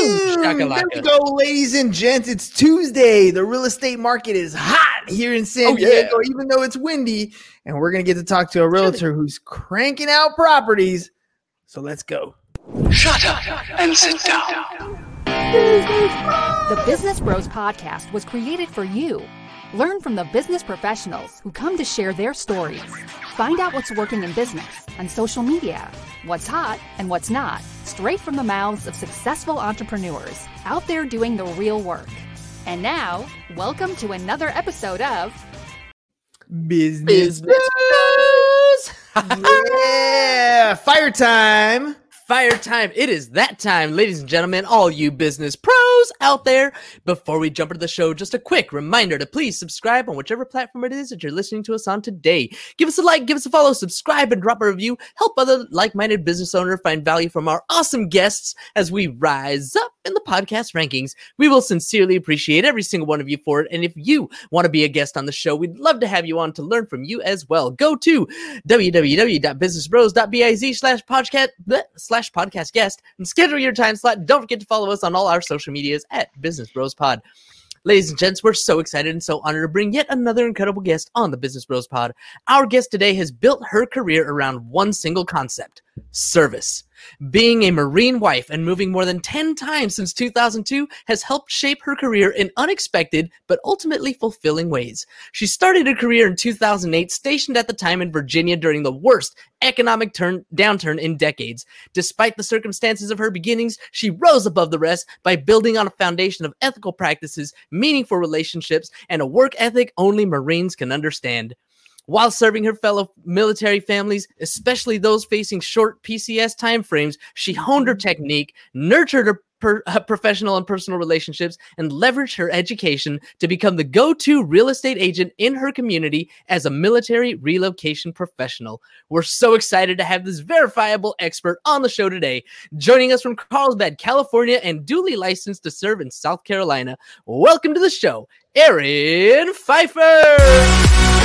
There we go, ladies and gents. It's Tuesday. The real estate market is hot here in San Oh, Diego, yeah. even though it's windy. And we're going to get to talk to a realtor who's cranking out properties. So let's go. Shut up and sit down. The Business Bros Podcast was created for you. Learn from the business professionals who come to share their stories. Find out what's working in business on social media, what's hot and what's not, straight from the mouths of successful entrepreneurs out there doing the real work. And now, welcome to another episode of Business. Business. yeah. Fire time. Fire time. It is that time, ladies and gentlemen, all you business pros out there. Before we jump into the show, just a quick reminder to please subscribe on whichever platform it is that you're listening to us on today. Give us a like, give us a follow, subscribe, and drop a review. Help other like minded business owners find value from our awesome guests as we rise up in the podcast rankings. We will sincerely appreciate every single one of you for it. And if you want to be a guest on the show, we'd love to have you on to learn from you as well. Go to www.businessbros.biz slash podcast slash podcast guest and schedule your time slot. Don't forget to follow us on all our social medias at Business Bros Pod. Ladies and gents, we're so excited and so honored to bring yet another incredible guest on the Business Bros Pod. Our guest today has built her career around one single concept service. Being a Marine wife and moving more than 10 times since 2002 has helped shape her career in unexpected but ultimately fulfilling ways. She started her career in 2008, stationed at the time in Virginia during the worst economic turn downturn in decades. Despite the circumstances of her beginnings, she rose above the rest by building on a foundation of ethical practices, meaningful relationships, and a work ethic only Marines can understand. While serving her fellow military families, especially those facing short PCS timeframes, she honed her technique, nurtured her per, uh, professional and personal relationships, and leveraged her education to become the go to real estate agent in her community as a military relocation professional. We're so excited to have this verifiable expert on the show today. Joining us from Carlsbad, California, and duly licensed to serve in South Carolina. Welcome to the show, Erin Pfeiffer.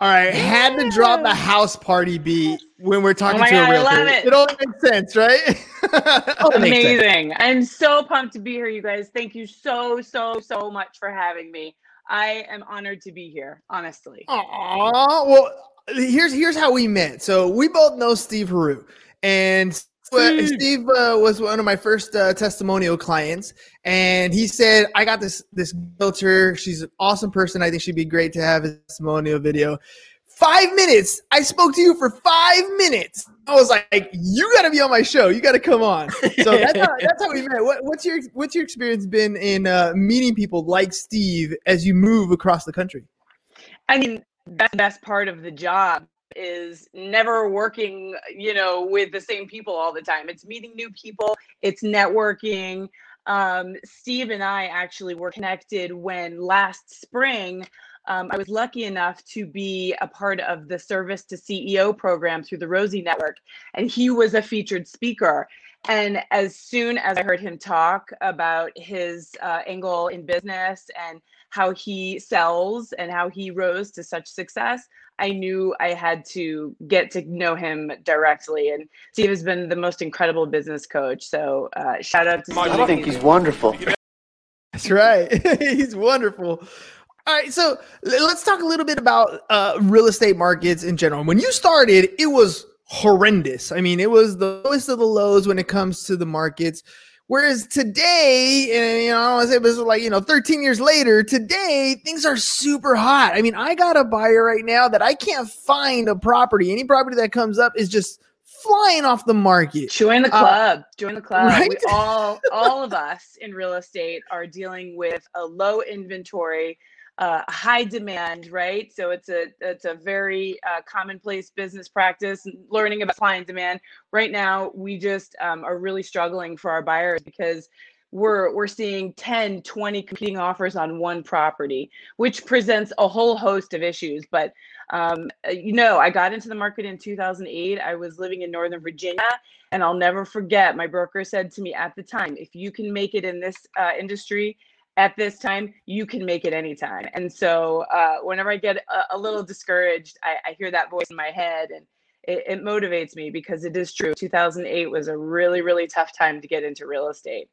All right. Had to drop the house party beat when we're oh talking Oh to God, a I realtor. love it. It all makes sense, right? Oh, sense. Amazing. I'm so pumped to be here, you guys. Thank you so, so, so much for having me. I am honored to be here, honestly. Aw, well, here's here's how we met. So we both know Steve Haru, and uh, Steve uh, was one of my first uh, testimonial clients, and he said, "I got this this realtor. She's an awesome person. I think she'd be great to have a testimonial video." Five minutes. I spoke to you for five minutes. I was like, "You got to be on my show. You got to come on." So that's how, that's how we met. What, what's your what's your experience been in uh, meeting people like Steve as you move across the country? I mean, that's the best part of the job is never working, you know, with the same people all the time. It's meeting new people, it's networking. Um, Steve and I actually were connected when last spring um, I was lucky enough to be a part of the Service to CEO program through the Rosie Network, and he was a featured speaker. And as soon as I heard him talk about his uh, angle in business and how he sells and how he rose to such success, I knew I had to get to know him directly. And Steve has been the most incredible business coach. So uh, shout out to Steve. I think he's wonderful. That's right. He's wonderful. All right, so let's talk a little bit about uh, real estate markets in general. When you started, it was horrendous. I mean, it was the lowest of the lows when it comes to the markets. Whereas today, and you know, I don't want to say, but it's like you know, 13 years later, today things are super hot. I mean, I got a buyer right now that I can't find a property. Any property that comes up is just flying off the market. Join the Uh, club. Join the club. We all, all of us in real estate are dealing with a low inventory, uh, high demand, right? So it's a it's a very uh, commonplace business practice. Learning about client demand. Right now, we just um, are really struggling for our buyers because we're we're seeing 10 20 competing offers on one property which presents a whole host of issues but um, uh, you know i got into the market in 2008 i was living in northern virginia and i'll never forget my broker said to me at the time if you can make it in this uh, industry at this time, you can make it anytime. And so uh, whenever I get a, a little discouraged, I, I, hear that voice in my head and it, it motivates me because it is true. 2008 was a really, really tough time to get into real estate.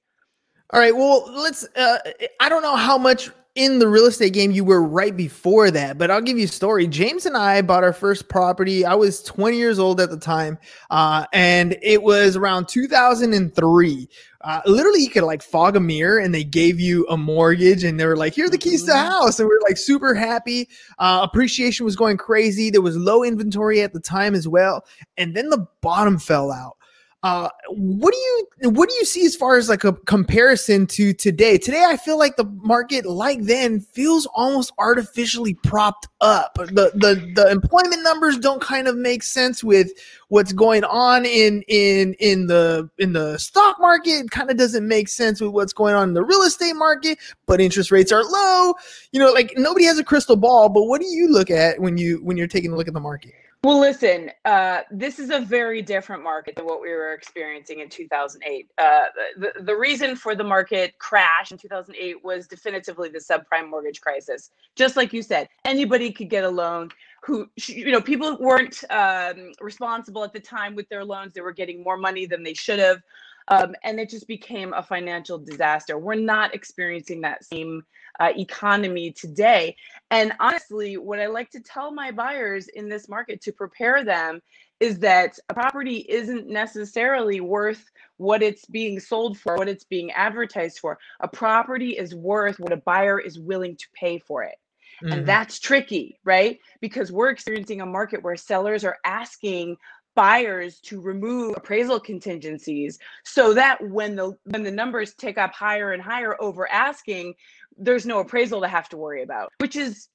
All right. Well, let's. Uh, I don't know how much in the real estate game you were right before that, but I'll give you a story. James and I bought our first property. I was 20 years old at the time, uh, and it was around 2003. Uh, literally, you could like fog a mirror, and they gave you a mortgage, and they were like, "Here are the keys to the mm-hmm. house," and we are like super happy. Uh, appreciation was going crazy. There was low inventory at the time as well, and then the bottom fell out. Uh, what do you what do you see as far as like a comparison to today? Today, I feel like the market, like then, feels almost artificially propped up. The the the employment numbers don't kind of make sense with what's going on in in in the in the stock market. It kind of doesn't make sense with what's going on in the real estate market. But interest rates are low. You know, like nobody has a crystal ball. But what do you look at when you when you're taking a look at the market? Well, listen, uh, this is a very different market than what we were experiencing in 2008. Uh, the, the reason for the market crash in 2008 was definitively the subprime mortgage crisis. Just like you said, anybody could get a loan who, you know, people weren't um, responsible at the time with their loans. They were getting more money than they should have. Um, and it just became a financial disaster. We're not experiencing that same uh, economy today. And honestly, what I like to tell my buyers in this market to prepare them is that a property isn't necessarily worth what it's being sold for, what it's being advertised for. A property is worth what a buyer is willing to pay for it. Mm-hmm. And that's tricky, right? Because we're experiencing a market where sellers are asking buyers to remove appraisal contingencies so that when the when the numbers tick up higher and higher over asking there's no appraisal to have to worry about which is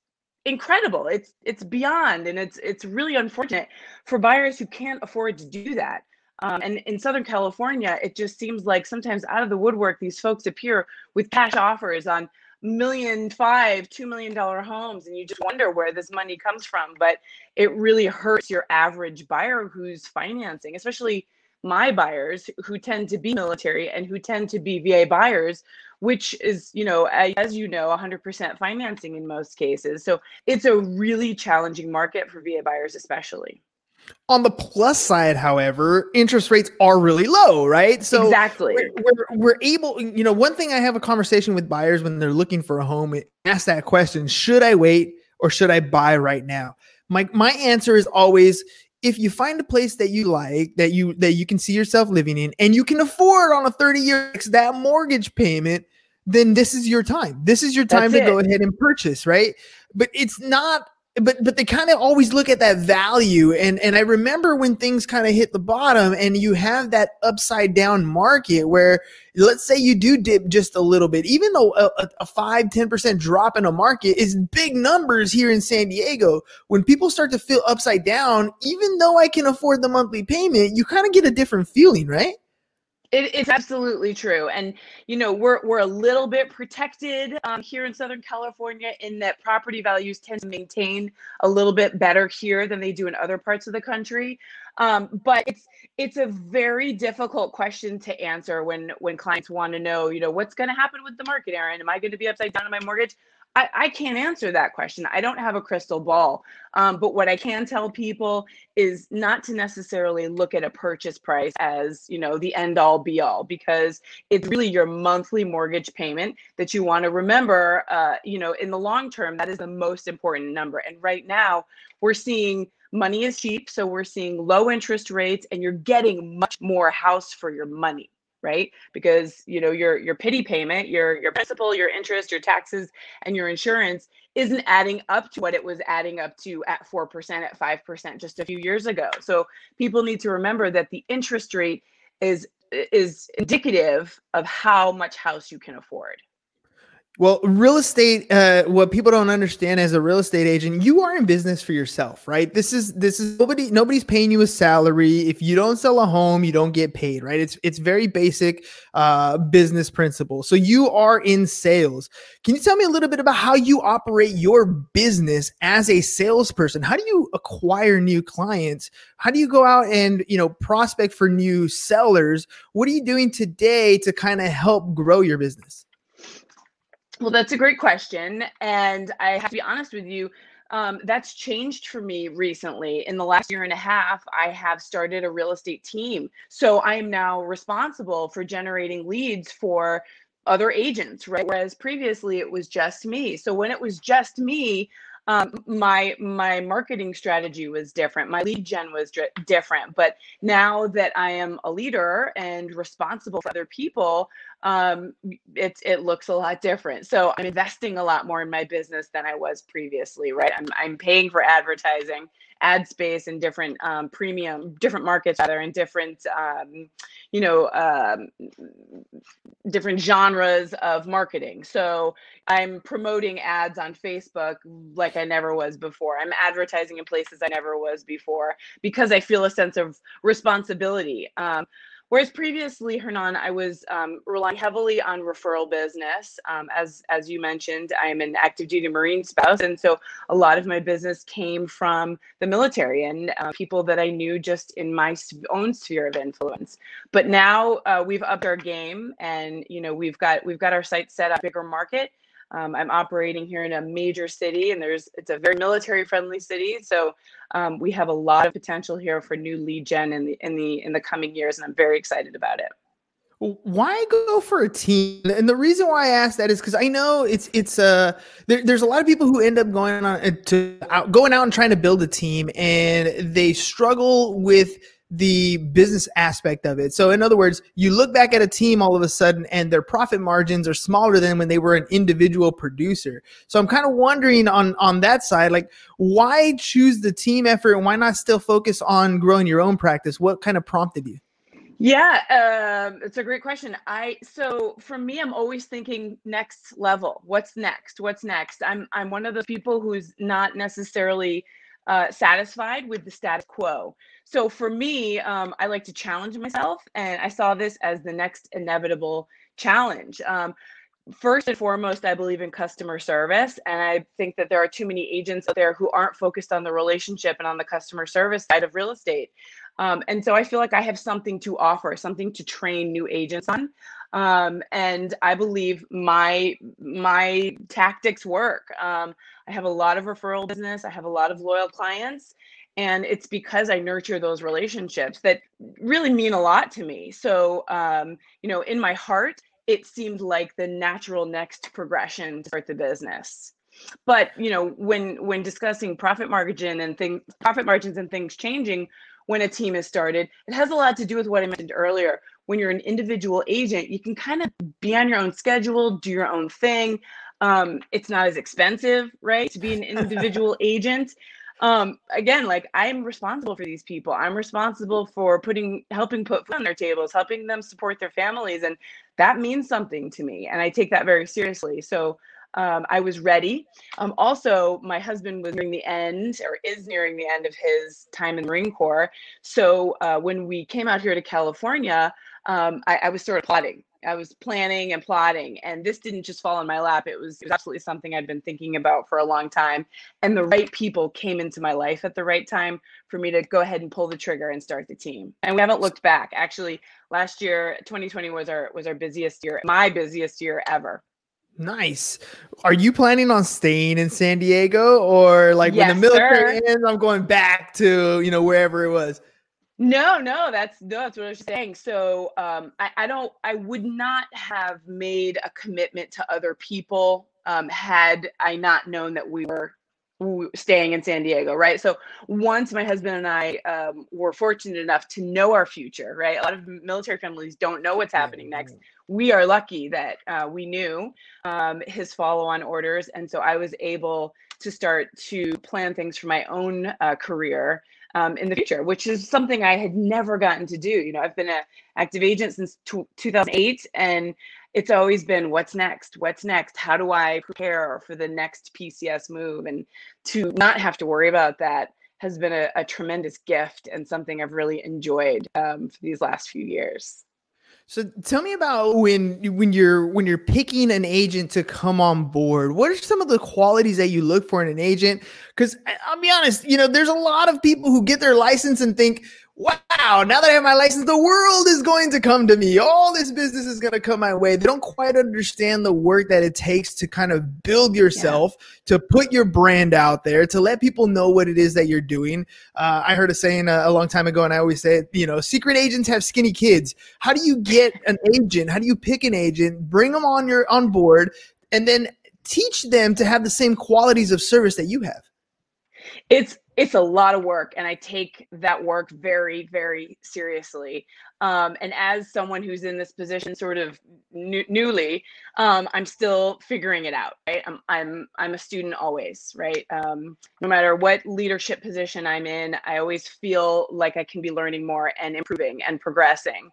incredible. It's it's beyond and it's it's really unfortunate for buyers who can't afford to do that. Um, and in southern california it just seems like sometimes out of the woodwork these folks appear with cash offers on million five two million dollar homes and you just wonder where this money comes from. But it really hurts your average buyer who's financing especially my buyers who tend to be military and who tend to be va buyers which is you know as you know 100% financing in most cases so it's a really challenging market for va buyers especially on the plus side, however, interest rates are really low, right? So exactly, we're, we're, we're, able. You know, one thing I have a conversation with buyers when they're looking for a home, ask that question: Should I wait or should I buy right now? My my answer is always: if you find a place that you like, that you that you can see yourself living in, and you can afford on a thirty year that mortgage payment, then this is your time. This is your time That's to it. go ahead and purchase, right? But it's not but but they kind of always look at that value and and I remember when things kind of hit the bottom and you have that upside down market where let's say you do dip just a little bit even though a, a 5 10% drop in a market is big numbers here in San Diego when people start to feel upside down even though I can afford the monthly payment you kind of get a different feeling right it, it's absolutely true, and you know we're we're a little bit protected um, here in Southern California in that property values tend to maintain a little bit better here than they do in other parts of the country. Um, but it's it's a very difficult question to answer when when clients want to know, you know, what's going to happen with the market, Erin? Am I going to be upside down on my mortgage? I, I can't answer that question. I don't have a crystal ball. Um, but what I can tell people is not to necessarily look at a purchase price as, you know, the end all be all, because it's really your monthly mortgage payment that you want to remember, uh, you know, in the long term, that is the most important number. And right now, we're seeing money is cheap. So we're seeing low interest rates and you're getting much more house for your money right? Because you know your your PITI payment your your principal your interest your taxes and your insurance isn't adding up to what it was adding up to at 4% at 5% just a few years ago. So people need to remember that the interest rate is is indicative of how much house you can afford well, real estate, uh, what people don't understand as a real estate agent, you are in business for yourself, right? This is this is nobody nobody's paying you a salary. If you don't sell a home, you don't get paid, right? It's it's very basic uh, business principle. So you are in sales. Can you tell me a little bit about how you operate your business as a salesperson? How do you acquire new clients? How do you go out and you know prospect for new sellers? What are you doing today to kind of help grow your business? Well, that's a great question. And I have to be honest with you, um, that's changed for me recently. In the last year and a half, I have started a real estate team. So I am now responsible for generating leads for other agents, right? Whereas previously it was just me. So when it was just me, um, my my marketing strategy was different. My lead gen was dr- different but now that i am a leader and responsible for other people um, it, it looks a lot different. So i'm investing a lot more in my business than i was previously right? I'm, I'm paying for advertising ad space in different um, premium different markets rather in different um, you know um, different genres of marketing. So i'm promoting ads on facebook like i never was before. I'm advertising in places i never was before because i feel a sense of responsibility. Um, Whereas previously, Hernan, I was um, relying heavily on referral business. Um, as as you mentioned, I'm an active duty Marine spouse, and so a lot of my business came from the military and uh, people that I knew just in my own sphere of influence. But now uh, we've upped our game, and you know we've got we've got our sights set a bigger market um, I'm operating here in a major city, and there's it's a very military friendly city. So um, we have a lot of potential here for new lead gen in the in the in the coming years, and I'm very excited about it. Why go for a team? And the reason why I ask that is because I know it's it's uh there, there's a lot of people who end up going on uh, to out, going out and trying to build a team, and they struggle with the business aspect of it. So, in other words, you look back at a team all of a sudden and their profit margins are smaller than when they were an individual producer. So, I'm kind of wondering on on that side, like why choose the team effort and why not still focus on growing your own practice? What kind of prompted you? Yeah, um, it's a great question. I so for me, I'm always thinking next level. What's next? What's next? I'm I'm one of those people who's not necessarily uh, satisfied with the status quo. So for me, um, I like to challenge myself, and I saw this as the next inevitable challenge. Um, first and foremost, I believe in customer service, and I think that there are too many agents out there who aren't focused on the relationship and on the customer service side of real estate. Um, and so I feel like I have something to offer, something to train new agents on. Um, and I believe my my tactics work. Um, I have a lot of referral business. I have a lot of loyal clients, and it's because I nurture those relationships that really mean a lot to me. So, um, you know, in my heart, it seemed like the natural next progression to start the business but you know when when discussing profit margin and things profit margins and things changing when a team is started. It has a lot to do with what I mentioned earlier. When you're an individual agent, you can kind of be on your own schedule, do your own thing. Um, it's not as expensive, right, to be an individual agent. Um, again, like I'm responsible for these people. I'm responsible for putting, helping put food on their tables, helping them support their families, and that means something to me. And I take that very seriously. So um, I was ready. Um, also, my husband was nearing the end, or is nearing the end of his time in the Marine Corps. So uh, when we came out here to California, um, I, I, was sort of plotting. I was planning and plotting, and this didn't just fall in my lap. It was, it was absolutely something I'd been thinking about for a long time. And the right people came into my life at the right time for me to go ahead and pull the trigger and start the team. And we haven't looked back. Actually, last year, 2020 was our was our busiest year, my busiest year ever. Nice. Are you planning on staying in San Diego or like yes, when the military sir. ends, I'm going back to, you know, wherever it was? No, no, that's no, that's what I was saying. So um, I, I don't I would not have made a commitment to other people um, had I not known that we were staying in San Diego, right? So once my husband and I um, were fortunate enough to know our future, right? A lot of military families don't know what's happening next. We are lucky that uh, we knew um, his follow-on orders, and so I was able to start to plan things for my own uh, career um, in the future, which is something I had never gotten to do. You know, I've been an active agent since t- 2008, and it's always been what's next? What's next? How do i prepare for the next pcs move? And to not have to worry about that has been a, a tremendous gift and something i've really enjoyed um, for these last few years so tell me about when when you're when you're picking an agent to come on board. What are some of the qualities that you look for in an agent? Because I'll be honest, you know, there's a lot of people who get their license and think, wow, now that I have my license, the world is going to come to me. All this business is going to come my way. They don't quite understand the work that it takes to kind of build yourself, yeah. to put your brand out there, to let people know what it is that you're doing. Uh, I heard a saying a, a long time ago, and I always say, you know, secret agents have skinny kids. How do you get an agent? How do you pick an agent, bring them on your on board, and then teach them to have the same qualities of service that you have? It's it's a lot of work and i take that work very very seriously. Um, and as someone who's in this position sort of new, newly um, i'm still figuring it out right? I'm i'm, I'm a student always right? Um, no matter what leadership position i'm in i always feel like i can be learning more and improving and progressing.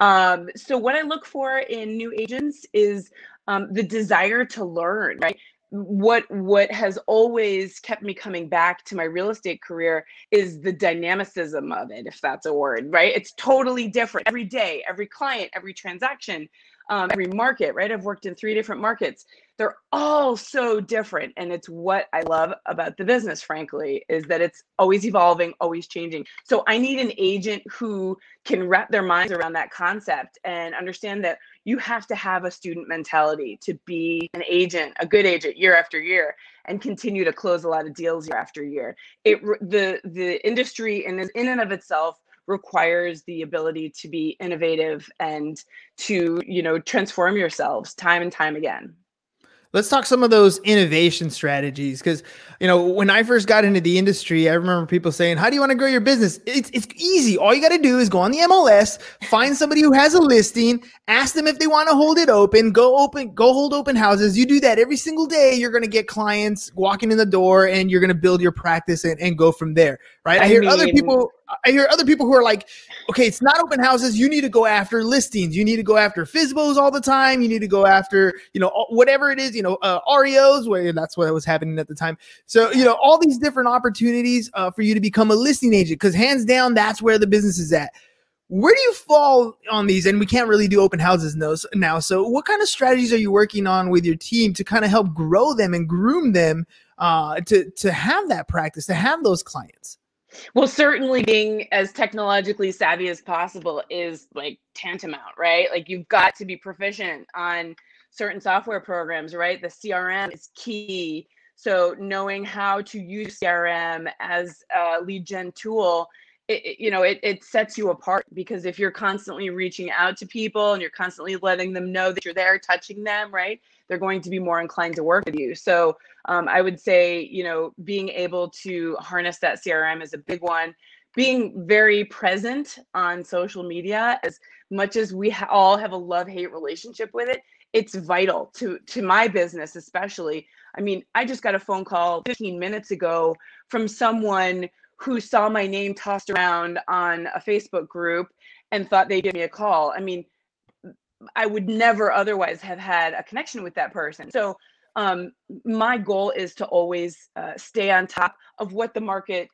Um, so what i look for in new agents is um, the desire to learn right what what has always kept me coming back to my real estate career is the dynamicism of it if that's a word right it's totally different every day every client every transaction um, every market, right? I've worked in three different markets. They're all so different. And it's what I love about the business, frankly, is that it's always evolving, always changing. So I need an agent who can wrap their minds around that concept and understand that you have to have a student mentality to be an agent, a good agent year after year and continue to close a lot of deals year after year. It the the industry in in and of itself requires the ability to be innovative and to you know transform yourselves time and time again let's talk some of those innovation strategies because you know when i first got into the industry i remember people saying how do you want to grow your business? It's, it's easy. All you got to do is go on the mls find somebody who has a listing ask them if they want to hold it open go open go hold open houses. You do that every single day you're going to get clients walking in the door and you're going to build your practice and, and go from there right? I, I hear mean, other people I hear other people who are like, okay, it's not open houses. You need to go after listings. You need to go after FSBOs all the time. You need to go after, you know, whatever it is, you know, uh, REOs, where that's what was happening at the time. So, you know, all these different opportunities uh, for you to become a listing agent, because hands down, that's where the business is at. Where do you fall on these? And we can't really do open houses now. So, what kind of strategies are you working on with your team to kind of help grow them and groom them uh, to to have that practice, to have those clients? Well, certainly being as technologically savvy as possible is like tantamount, right? Like you've got to be proficient on certain software programs, right? The CRM is key. So knowing how to use CRM as a lead gen tool, it, you know, it, it sets you apart because if you're constantly reaching out to people and you're constantly letting them know that you're there, touching them, right? they're going to be more inclined to work with you. So um, I would say, you know, being able to harness that CRM is a big one. Being very present on social media, as much as we ha- all have a love hate relationship with it, it's vital to to my business, especially. I mean, I just got a phone call 15 minutes ago from someone who saw my name tossed around on a Facebook group and thought they'd give me a call. I mean, I would never otherwise have had a connection with that person. So um, my goal is to always uh, stay on top of what the market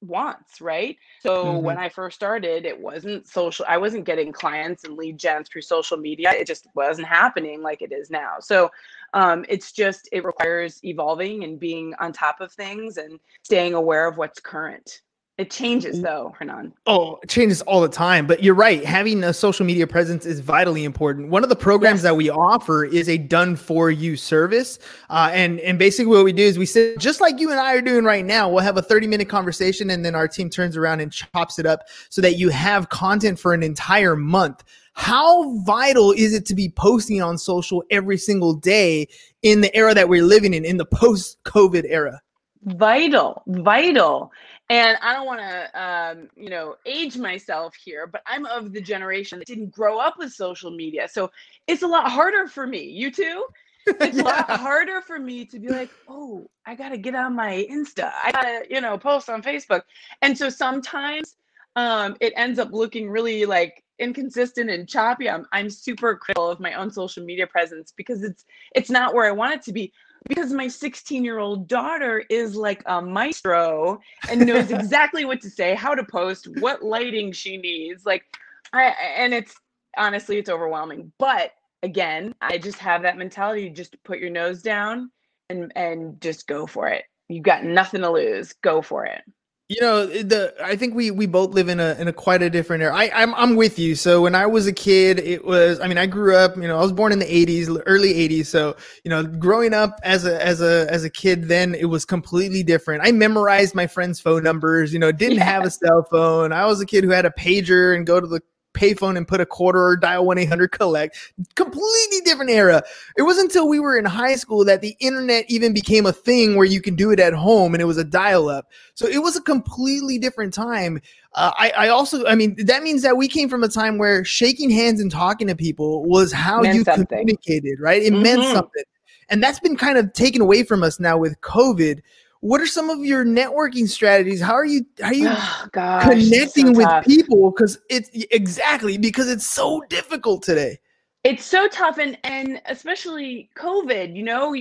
wants, right? So mm-hmm. when I first started, it wasn't social. I wasn't getting clients and lead gens through social media. It just wasn't happening like it is now. So um, it's just it requires evolving and being on top of things and staying aware of what's current. It changes though, Hernan. Oh, it changes all the time. But you're right. Having a social media presence is vitally important. One of the programs yes. that we offer is a done for you service. Uh, and, and basically what we do is we sit just like you and I are doing right now. We'll have a 30 minute conversation and then our team turns around and chops it up so that you have content for an entire month. How vital is it to be posting on social every single day in the era that we're living in, in the post COVID era? Vital, vital. And I don't want to, um, you know, age myself here, but I'm of the generation that didn't grow up with social media. So it's a lot harder for me. You too? It's yeah. a lot harder for me to be like, oh, I got to get on my Insta. I got to, you know, post on Facebook. And so sometimes um, it ends up looking really like inconsistent and choppy. I'm, I'm super critical of my own social media presence because it's it's not where I want it to be because my 16 year old daughter is like a maestro and knows exactly what to say, how to post, what lighting she needs. Like, I, and it's honestly, it's overwhelming. But again, I just have that mentality just put your nose down and, and just go for it. You've got nothing to lose. Go for it. You know, the I think we we both live in a in a quite a different era. I I'm I'm with you. So when I was a kid, it was I mean, I grew up, you know, I was born in the 80s, early 80s. So, you know, growing up as a as a as a kid then it was completely different. I memorized my friends' phone numbers, you know, didn't yeah. have a cell phone. I was a kid who had a pager and go to the payphone and put a quarter or dial 1-800 collect. Completely different era. It wasn't until we were in high school that the internet even became a thing where you can do it at home and it was a dial up so it was a completely different time. Uh, I, I, also i mean that means that we came from a time where shaking hands and talking to people was how you something. communicated right? It mm-hmm. meant something. And that's been kind of taken away from us now with covid what are some of your networking strategies? How are you how are you oh, gosh, connecting so with tough. people? Because it's exactly because it's so difficult today. It's so tough and and especially covid you know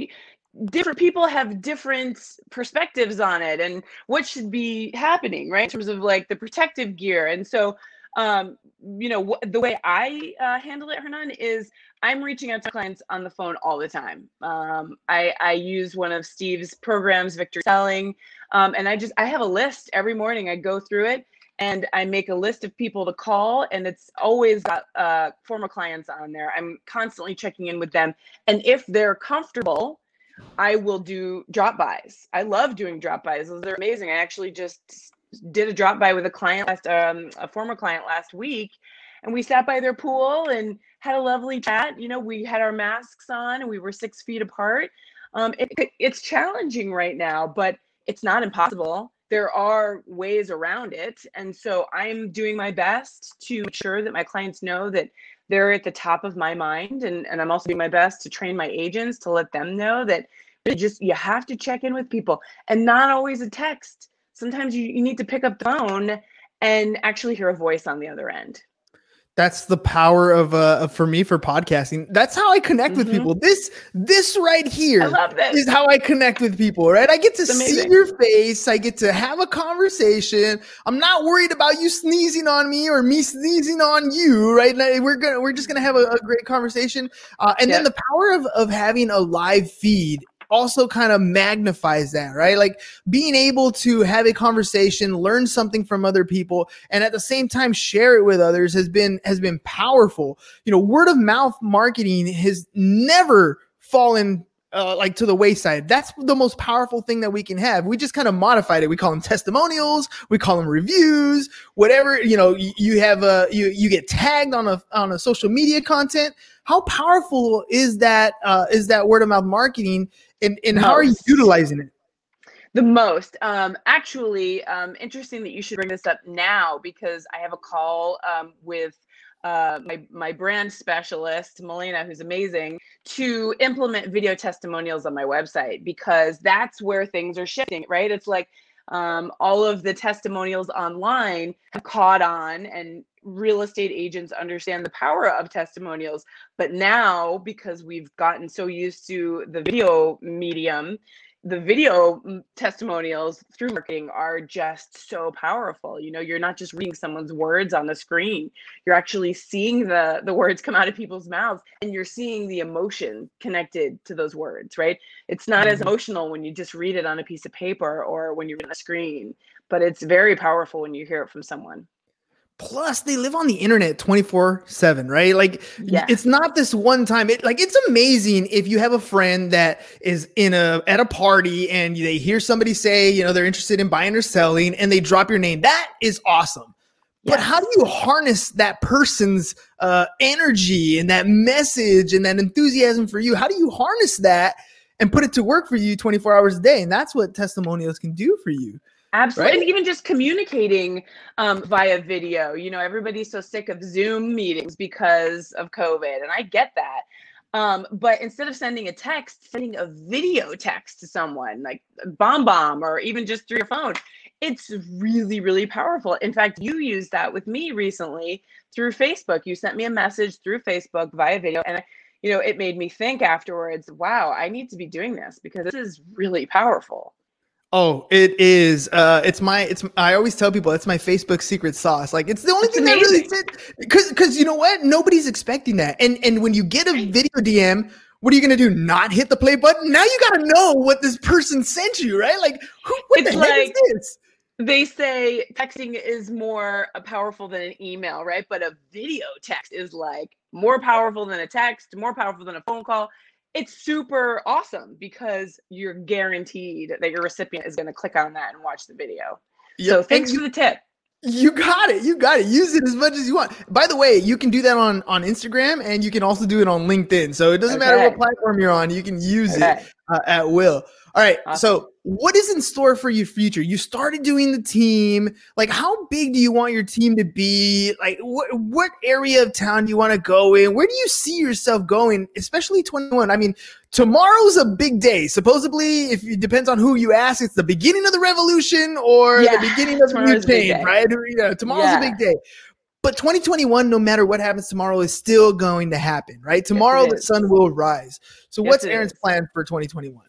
different people have different perspectives on it and what should be happening right in terms of like the protective gear. And so um, you know, wh- the way I uh, handle it, Hernan, is I'm reaching out to clients on the phone all the time. Um, I, I use one of Steve's programs, Victory Selling, um, and I just I have a list every morning. I go through it and I make a list of people to call, and it's always got uh, former clients on there. I'm constantly checking in with them, and if they're comfortable. I will do drop bys. I love doing drop bys. Those are amazing. I actually just did a drop by with a client last um, a former client last week and we sat by their pool and had a lovely chat you know we had our masks on and we were six feet apart. Um, it, it's challenging right now but it's not impossible. There are ways around it and so i'm doing my best to ensure that my clients know that they're at the top of my mind and, and i'm also doing my best to train my agents to let them know that just you have to check in with people and not always a text sometimes you, you need to pick up the phone and actually hear a voice on the other end. That's the power of uh for me for podcasting. That's how i connect mm-hmm. with people. This this right here this. is how i connect with people right? I get to see your face. I get to have a conversation. I'm not worried about you sneezing on me or me sneezing on you right? We're gonna we're just gonna have a, a great conversation. Uh, and yep. then the power of of having a live feed also kind of magnifies that, right? Like being able to have a conversation, learn something from other people, and at the same time share it with others has been has been powerful. You know, word of mouth marketing has never fallen uh, like to the wayside. That's the most powerful thing that we can have. We just kind of modified it. We call them testimonials. We call them reviews. Whatever you know, you, have a you you get tagged on a on a social media content. How powerful is that? Uh, is that word of mouth marketing? And and how are you utilizing it? The most. Um, actually, um, interesting that you should bring this up now because I have a call um, with uh, my my brand specialist, Melina, who's amazing, to implement video testimonials on my website because that's where things are shifting, right? It's like um, all of the testimonials online have caught on and real estate agents understand the power of testimonials. But now because we've gotten so used to the video medium the video mm, testimonials through marketing are just so powerful you know you're not just reading someone's words on the screen you're actually seeing the the words come out of people's mouths and you're seeing the emotion connected to those words right it's not as mm-hmm. emotional when you just read it on a piece of paper or when you're on a screen but it's very powerful when you hear it from someone plus they live on the internet 24 7 right? Like yeah. it's not this one time. It like it's amazing if you have a friend that is in a at a party and they hear somebody say you know they're interested in buying or selling and they drop your name. That is awesome. But how do you harness that person's uh, energy and that message and that enthusiasm for you? How do you harness that and put it to work for you 24 hours a day? And that's what testimonials can do for you Absolutely. Right? And even just communicating um, via video. You know, everybody's so sick of Zoom meetings because of COVID. And I get that. Um, but instead of sending a text, sending a video text to someone like Bomb Bomb or even just through your phone, it's really, really powerful. In fact, you used that with me recently through Facebook. You sent me a message through Facebook via video. And, you know, it made me think afterwards, wow, I need to be doing this because this is really powerful. Oh, it is. Uh, it's my. It's. I always tell people it's my Facebook secret sauce. Like it's the only That's thing amazing. that really fit. Because because you know what? Nobody's expecting that. And and when you get a video DM, what are you gonna do? Not hit the play button? Now you gotta know what this person sent you, right? Like who, what it's the like, heck is this? they say texting is more uh, powerful than an email, right? But a video text is like more powerful than a text, more powerful than a phone call. It's super awesome because you're guaranteed that your recipient is going to click on that and watch the video. Yeah, So thanks for the tip. You got it. You got it. Use it as much as you want. By the way, you can do that on on Instagram and you can also do it on LinkedIn. So it doesn't matter what platform you're on, you can use it uh, at will. All right. Awesome. So what is in store for your future? You started doing the team. Like, how big do you want your team to be? Like, what what area of town do you want to go in? Where do you see yourself going? Especially 21. I mean, tomorrow's a big day. Supposedly, if it depends on who you ask, it's the beginning of the revolution or Yeah, the beginning of the new change, day. right? You know, tomorrow's Yeah. a big day. But 2021, no matter what happens tomorrow, is still going to happen, right? Tomorrow the sun will rise. So, Yes, what's Erin's is. plan for 2021?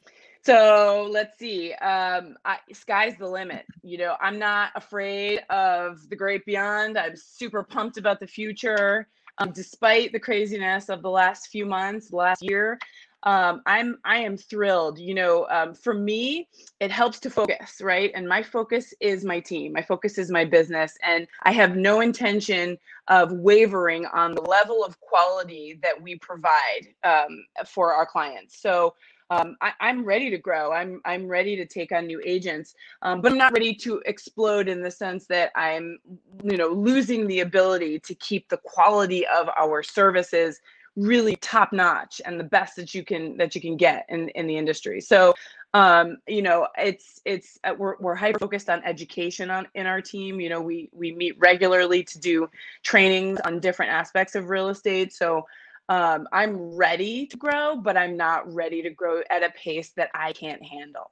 So let's see. Um, I, sky's the limit. You know, I'm not afraid of the great beyond. I'm super pumped about the future. Um, despite the craziness of the last few months, last year, um, I'm I am thrilled. You know, um, for me, it helps to focus, right? And my focus is my team. My focus is my business, and I have no intention of wavering on the level of quality that we provide um, for our clients. So um, I, I'm ready to grow. I'm I'm ready to take on new agents, um, but I'm not ready to explode in the sense that I'm, you know, losing the ability to keep the quality of our services really top notch and the best that you can that you can get in in the industry. So, um, you know, it's it's uh, we're we're hyper focused on education on in our team. You know, we we meet regularly to do trainings on different aspects of real estate. So um, I'm ready to grow, but I'm not ready to grow at a pace that I can't handle.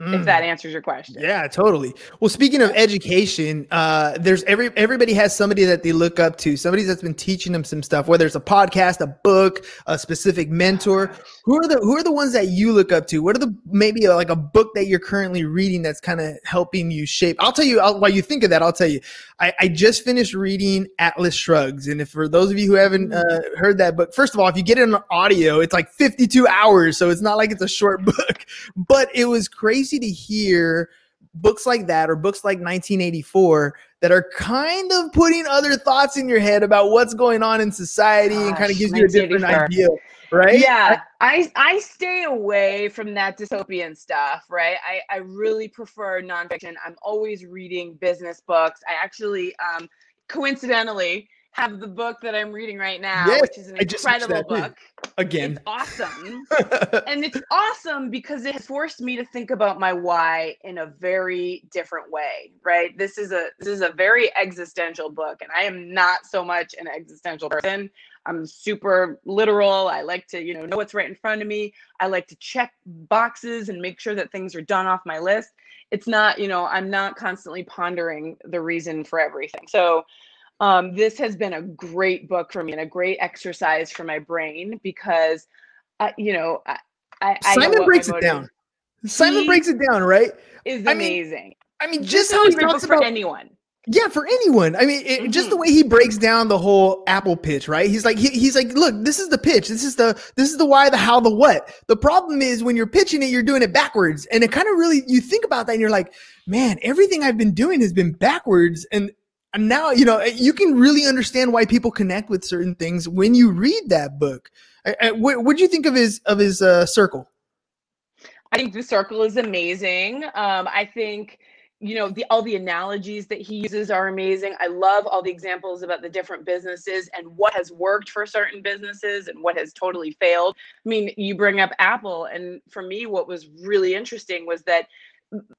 If Mm. that answers your question. Yeah, totally. Well, speaking of education, uh, there's every everybody has somebody that they look up to, somebody that's been teaching them some stuff, whether it's a podcast, a book, a specific mentor. Who are the who are the ones that you look up to? What are the maybe uh, like a book that you're currently reading that's kind of helping you shape? I'll tell you I'll, while you think of that. I'll tell you. I, I just finished reading Atlas Shrugged, and if for those of you who haven't uh, heard that book, first of all, if you get it on audio, it's like 52 hours, so it's not like it's a short book. But it was crazy to hear books like that or books like 1984 that are kind of putting other thoughts in your head about what's going on in society and kind of Gosh, gives you a different idea, right? Yeah, I I stay away from that dystopian stuff, right? I I really prefer nonfiction. I'm always reading business books. I actually um coincidentally have the book that I'm reading right now, Yes, which is an I just switched incredible too. book. Again. It's awesome. and it's awesome because it has forced me to think about my why in a very different way right this is a this is a very existential book and i am not so much an existential person i'm super literal i like to you know know what's right in front of me i like to check boxes and make sure that things are done off my list it's not you know i'm not constantly pondering the reason for everything so um, this has been a great book for me and a great exercise for my brain because uh, you know I, I, I Simon what breaks it down. Simon He- breaks it down, right? is I mean, amazing. I mean, just how he talks for about anyone. Yeah, for anyone. I mean, it, just the Mhm. way he breaks down the whole Apple pitch, right? He's like, he, he's like, look, this is the pitch. This is the, this is the why, the how, the what. The problem is when you're pitching it, you're doing it backwards, and it kind of really, you think about that, and you're like, man, everything I've been doing has been backwards, and and now you know you can really understand why people connect with certain things when you read that book. I, I, what do you think of his of his uh, circle? I think the circle is amazing. Um, I think you know the all the analogies that he uses are amazing. I love all the examples about the different businesses and what has worked for certain businesses and what has totally failed. I mean, you bring up Apple, and for me, what was really interesting was that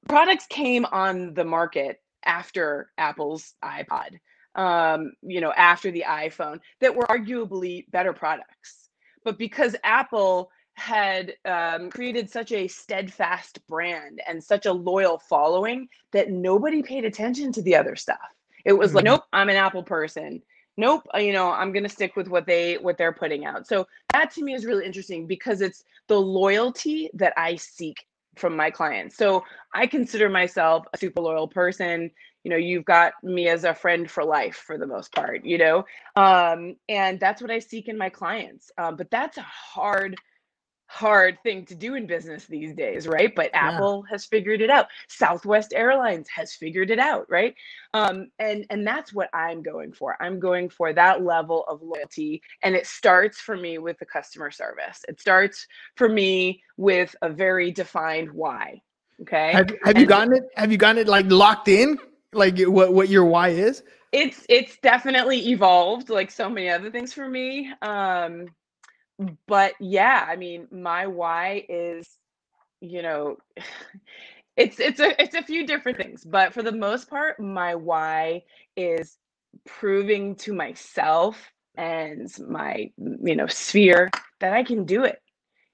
products came on the market after Apple's iPod, um, you know, after the iPhone that were arguably better products. But because Apple had um, created such a steadfast brand and such a loyal following that nobody paid attention to the other stuff. It was like, Mhm. nope, I'm an Apple person. Nope, uh, you know, I'm going to stick with what they what they're putting out. So that to me is really interesting because it's the loyalty that I seek from my clients. So I consider myself a super loyal person. You know, you've got me as a friend for life for the most part, you know, um, and that's what I seek in my clients. Um, but that's a hard, hard thing to do in business these days, right? But Apple has figured it out. Southwest Airlines has figured it out, right? Um, and and that's what I'm going for. I'm going for that level of loyalty, and it starts for me with the customer service. It starts for me with a very defined why. Okay. Have, have you gotten it? Have you gotten it like locked in? Like what what your why is? it's it's definitely evolved like so many other things for me um but yeah i mean my why is you know it's it's a it's a few different things but for the most part my why is proving to myself and my you know sphere that i can do it.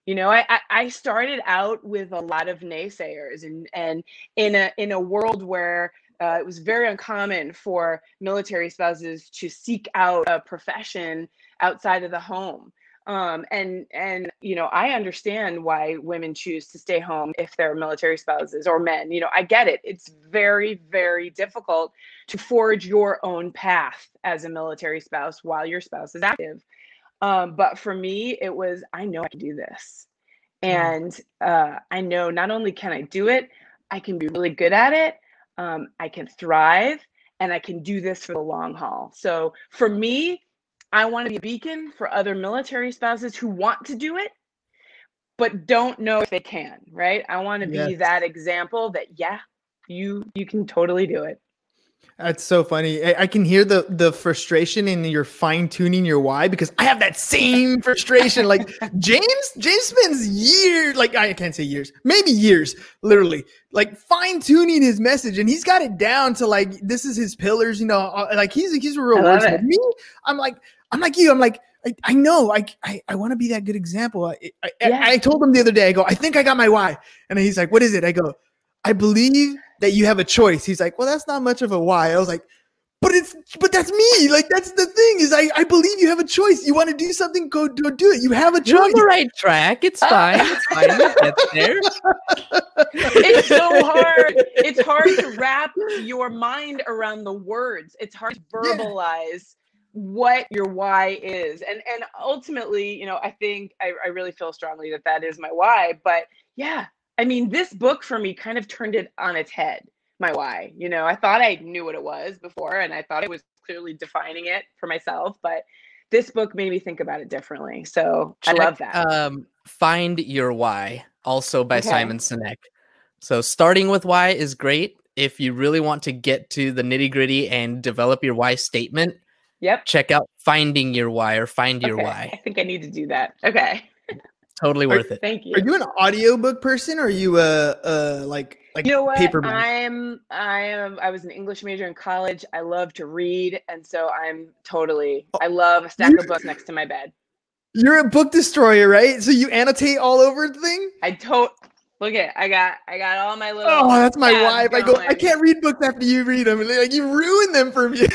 You know I, I started out with a lot of naysayers and and in a in a world where uh, it was very uncommon for military spouses to seek out a profession outside of the home um, and and you know i understand why women choose to stay home if they're military spouses or men you know i get it. It's very very difficult to forge your own path as a military spouse while your spouse is active. Um, but for me it was i know i can do this. And uh, i know not only can i do it i can be really good at it um, I can thrive and I can do this for the long haul. So for me, I want to be a beacon for other military spouses who want to do it, but don't know if they can, right? I want to be Yes. that example that, yeah, you you can totally do it. That's so funny. I, I can hear the the frustration in your fine tuning your why because I have that same frustration. Like James, James spends years, like I can't say years, maybe years, literally, like fine tuning his message, and he's got it down to like this is his pillars. You know, uh, like he's he's a real I love Me, I'm like I'm like you. I'm like. I, I know I I, I want to be that good example. I, I, Yeah. I told him the other day. I go. I think I got my why, and he's like, "What is it?" I go. I believe that you have a choice. He's like, well, that's not much of a why. I was like, but it's but that's me. Like that's the thing is I I believe you have a choice. You want to do something, go go do it. You have a choice. You're on the right track. It's fine. It's fine. You'll get there. It's so hard. It's hard to wrap your mind around the words. It's hard to Yeah. verbalize what your why is. And and ultimately, you know, I think I, I really feel strongly that that is my why. But yeah, I mean, this book for me kind of turned it on its head. My why. You know, I thought I knew what it was before, and I thought I was clearly defining it for myself, but this book made me think about it differently. So I love that. Um, Find Your Why, also by Okay. Simon Sinek. So starting with why is great. If you really want to get to the nitty gritty and develop your why statement, yep. check out Finding Your Why or Find Your Okay. I think I need to do that. Okay. Totally worth it. Thank you. Are you an audiobook person or are you a uh like like you know what paperback? i'm i am i was an english major in college i love to read and so i'm totally i love a stack of books next to my bed You're a book destroyer, right? So you annotate all over the thing? i don't look at i got i got all my little Oh, that's my tabs wife. I go, I can't read books after you read them. Like you ruin them for me.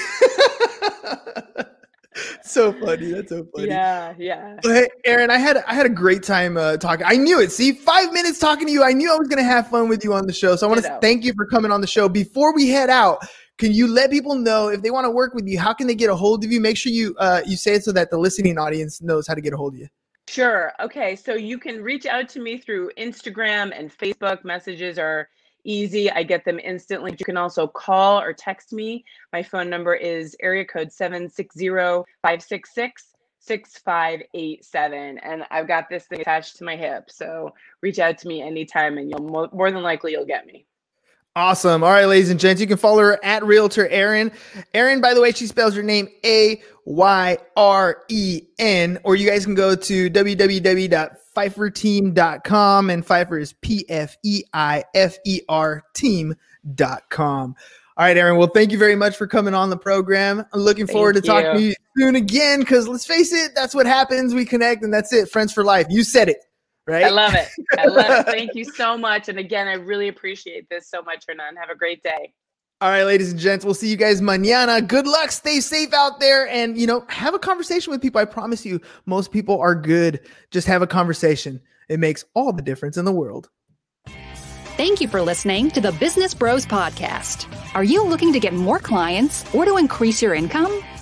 so funny. That's so funny. yeah yeah But hey, Erin, I had I had a great time uh, talking. I knew it. See, five minutes talking to you. I knew I was going to have fun with you on the show. So I want to thank you for coming on the show. Before we head out, can you let people know if they want to work with you? How can they get a hold of you? Make sure you uh, you say it so that the listening audience knows how to get a hold of you. Sure. Okay. So you can reach out to me through Instagram and Facebook. Messages are easy. I get them instantly. You can also call or text me. My phone number is area code 760 566 6587. And I've got this thing attached to my hip. So reach out to me anytime and you'll mo- more than likely you'll get me. Awesome. All right, ladies and gents, you can follow her at Realtor Erin. Erin, by the way, she spells her name A Y R E N, or you guys can go to www.pfeiferteam.com and Pfeifer is P F E I F E R team.com. All right, Erin. Well, thank you very much for coming on the program. I'm looking forward to Thank talking to you soon again because let's face it, that's what happens. We connect and that's it. Friends for life. You said it, right? I love it. I love it. Thank you so much. And again, I really appreciate this so much, Hernan. Have a great day. All right, ladies and gents, we'll see you guys mañana. Good luck. Stay safe out there and, you know, have a conversation with people. I promise you, most people are good. Just have a conversation. It makes all the difference in the world. Thank you for listening to the Business Bros Podcast. Are you looking to get more clients or to increase your income?